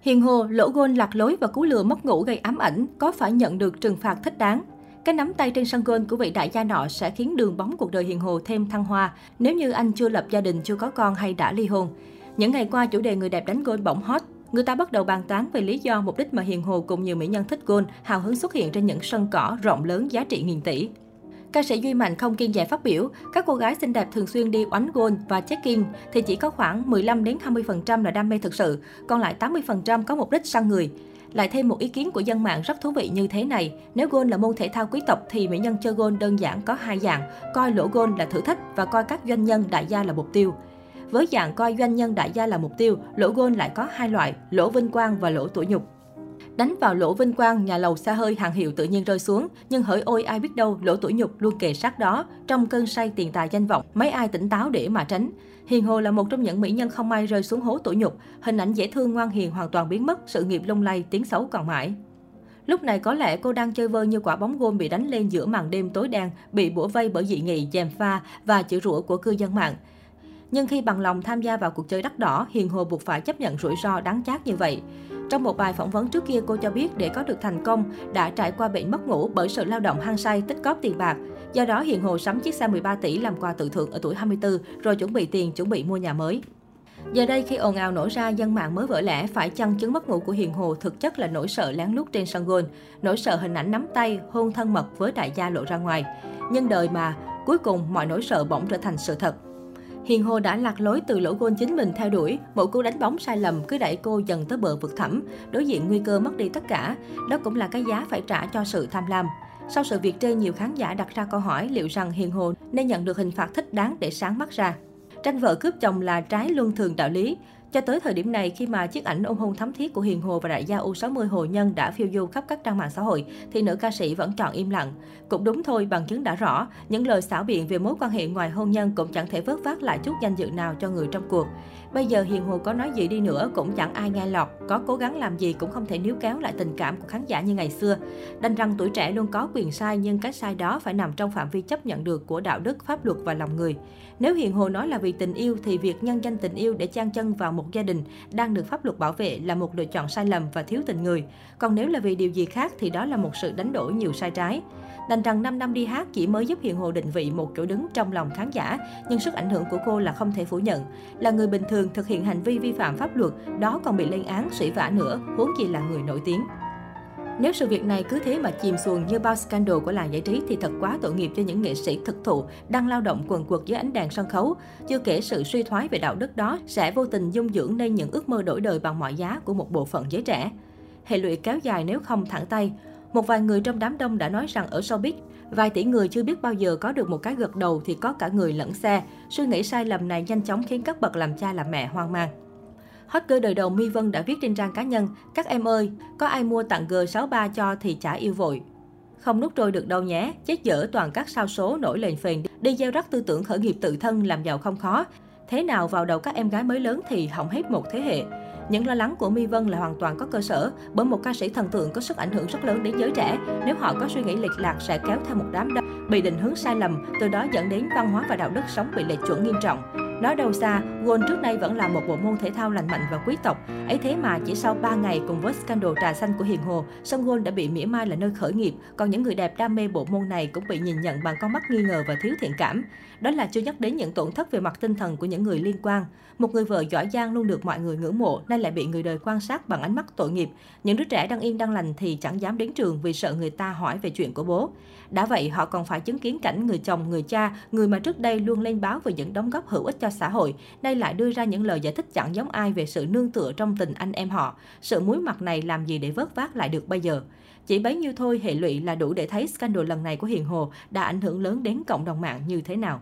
Hiền Hồ, lỗ gôn lạc lối và cú lừa mất ngủ gây ám ảnh, có phải nhận được trừng phạt thích đáng? Cái nắm tay trên sân gôn của vị đại gia nọ sẽ khiến đường bóng cuộc đời Hiền Hồ thêm thăng hoa nếu như anh chưa lập gia đình, chưa có con hay đã ly hôn. Những ngày qua, chủ đề người đẹp đánh gôn bỗng hot. Người ta bắt đầu bàn tán về lý do mục đích mà Hiền Hồ cùng nhiều mỹ nhân thích gôn hào hứng xuất hiện trên những sân cỏ rộng lớn giá trị nghìn tỷ. Ca sĩ Duy Mạnh không kiên dè phát biểu, các cô gái xinh đẹp thường xuyên đi oánh gôn và check-in thì chỉ có khoảng 15 đến 20% là đam mê thực sự, còn lại 80% có mục đích săn người. Lại thêm một ý kiến của dân mạng rất thú vị như thế này. Nếu gôn là môn thể thao quý tộc thì mỹ nhân chơi gôn đơn giản có hai dạng, coi lỗ gôn là thử thách và coi các doanh nhân đại gia là mục tiêu. Với dạng coi doanh nhân đại gia là mục tiêu, lỗ gôn lại có hai loại, lỗ vinh quang và lỗ tuổi nhục. Đánh vào lỗ vinh quang, nhà lầu xa hơi hàng hiệu tự nhiên rơi xuống. Nhưng hỡi ôi ai biết đâu, lỗ tuổi nhục luôn kề sát đó. Trong cơn say tiền tài danh vọng, mấy ai tỉnh táo để mà tránh. Hiền Hồ là một trong những mỹ nhân không may rơi xuống hố tuổi nhục. Hình ảnh dễ thương ngoan hiền hoàn toàn biến mất, sự nghiệp lung lay, tiếng xấu còn mãi. Lúc này có lẽ cô đang chơi vơi như quả bóng gôn bị đánh lên giữa màn đêm tối đen, bị bủa vây bởi dị nghị, dèm pha và chữ rủa của cư dân mạng. Nhưng khi bằng lòng tham gia vào cuộc chơi đắt đỏ, Hiền Hồ buộc phải chấp nhận rủi ro đáng chát như vậy. Trong một bài phỏng vấn trước kia, cô cho biết để có được thành công, đã trải qua bệnh mất ngủ bởi sự lao động hăng say, tích góp tiền bạc. Do đó, Hiền Hồ sắm chiếc xe 13 tỷ làm quà tự thưởng ở tuổi 24, rồi chuẩn bị tiền, chuẩn bị mua nhà mới. Giờ đây khi ồn ào nổ ra, dân mạng mới vỡ lẽ phải chăng chứng mất ngủ của Hiền Hồ thực chất là nỗi sợ lén lút trên sân gôn, nỗi sợ hình ảnh nắm tay, hôn thân mật với đại gia lộ ra ngoài. Nhưng đời mà, cuối cùng mọi nỗi sợ bỗng trở thành sự thật. Hiền Hồ đã lạc lối từ lỗ gôn chính mình theo đuổi, một cú đánh bóng sai lầm cứ đẩy cô dần tới bờ vực thẳm, đối diện nguy cơ mất đi tất cả. Đó cũng là cái giá phải trả cho sự tham lam. Sau sự việc trên, nhiều khán giả đặt ra câu hỏi liệu rằng Hiền Hồ nên nhận được hình phạt thích đáng để sáng mắt ra. Tranh vợ cướp chồng là trái luân thường đạo lý. Cho tới thời điểm này, khi mà chiếc ảnh ôm hôn thắm thiết của Hiền Hồ và đại gia U60 Hồ Nhân đã phiêu du khắp các trang mạng xã hội, thì nữ ca sĩ vẫn chọn im lặng. Cũng đúng thôi, bằng chứng đã rõ, những lời xảo biện về mối quan hệ ngoài hôn nhân cũng chẳng thể vớt vát lại chút danh dự nào cho người trong cuộc. Bây giờ Hiền Hồ có nói gì đi nữa cũng chẳng ai nghe lọt, có cố gắng làm gì cũng không thể níu kéo lại tình cảm của khán giả như ngày xưa. Đành rằng tuổi trẻ luôn có quyền sai nhưng cái sai đó phải nằm trong phạm vi chấp nhận được của đạo đức, pháp luật và lòng người. Nếu Hiền Hồ nói là vì tình yêu thì việc nhân danh tình yêu để chan chân vào một một gia đình đang được pháp luật bảo vệ là một lựa chọn sai lầm và thiếu tình người. Còn nếu là vì điều gì khác thì đó là một sự đánh đổi nhiều sai trái. Đành rằng 5 năm đi hát chỉ mới giúp Hiền Hồ định vị một chỗ đứng trong lòng khán giả, nhưng sức ảnh hưởng của cô là không thể phủ nhận. Là người bình thường thực hiện hành vi vi phạm pháp luật, đó còn bị lên án, sỉ vả nữa, huống chi là người nổi tiếng. Nếu sự việc này cứ thế mà chìm xuồng như bao scandal của làng giải trí thì thật quá tội nghiệp cho những nghệ sĩ thực thụ đang lao động quần quật dưới ánh đèn sân khấu. Chưa kể sự suy thoái về đạo đức đó sẽ vô tình dung dưỡng nên những ước mơ đổi đời bằng mọi giá của một bộ phận giới trẻ. Hệ lụy kéo dài nếu không thẳng tay. Một vài người trong đám đông đã nói rằng ở showbiz, vài tỷ người chưa biết bao giờ có được một cái gật đầu thì có cả người lẫn xe. Suy nghĩ sai lầm này nhanh chóng khiến các bậc làm cha làm mẹ hoang mang. Hot girl đời đầu My Vân đã viết trên trang cá nhân, các em ơi, có ai mua tặng G63 cho thì chả yêu vội. Không nút trôi được đâu nhé, chết dở toàn các sao số nổi lên phền, đi gieo rắc tư tưởng khởi nghiệp tự thân làm giàu không khó. Thế nào vào đầu các em gái mới lớn thì hỏng hết một thế hệ. Những lo lắng của My Vân là hoàn toàn có cơ sở, bởi một ca sĩ thần tượng có sức ảnh hưởng rất lớn đến giới trẻ. Nếu họ có suy nghĩ lệch lạc sẽ kéo theo một đám đông bị định hướng sai lầm, từ đó dẫn đến văn hóa và đạo đức sống bị lệch chuẩn nghiêm trọng. Nói đâu xa, golf trước nay vẫn là một bộ môn thể thao lành mạnh và quý tộc. ấy thế mà chỉ sau 3 ngày cùng với scandal trà xanh của Hiền Hồ, sân golf đã bị mỉa mai là nơi khởi nghiệp, còn những người đẹp đam mê bộ môn này cũng bị nhìn nhận bằng con mắt nghi ngờ và thiếu thiện cảm. Đó là chưa nhắc đến những tổn thất về mặt tinh thần của những người liên quan. Một người vợ giỏi giang luôn được mọi người ngưỡng mộ, nay lại bị người đời quan sát bằng ánh mắt tội nghiệp. Những đứa trẻ đang yên đang lành thì chẳng dám đến trường vì sợ người ta hỏi về chuyện của bố. Đã vậy, họ còn phải chứng kiến cảnh người chồng, người cha, người mà trước đây luôn lên báo về những đóng góp hữu ích cho cho xã hội, nay lại đưa ra những lời giải thích chẳng giống ai về sự nương tựa trong tình anh em họ. Sự muối mặt này làm gì để vớt vát lại được bây giờ? Chỉ bấy nhiêu thôi hệ lụy là đủ để thấy scandal lần này của Hiền Hồ đã ảnh hưởng lớn đến cộng đồng mạng như thế nào.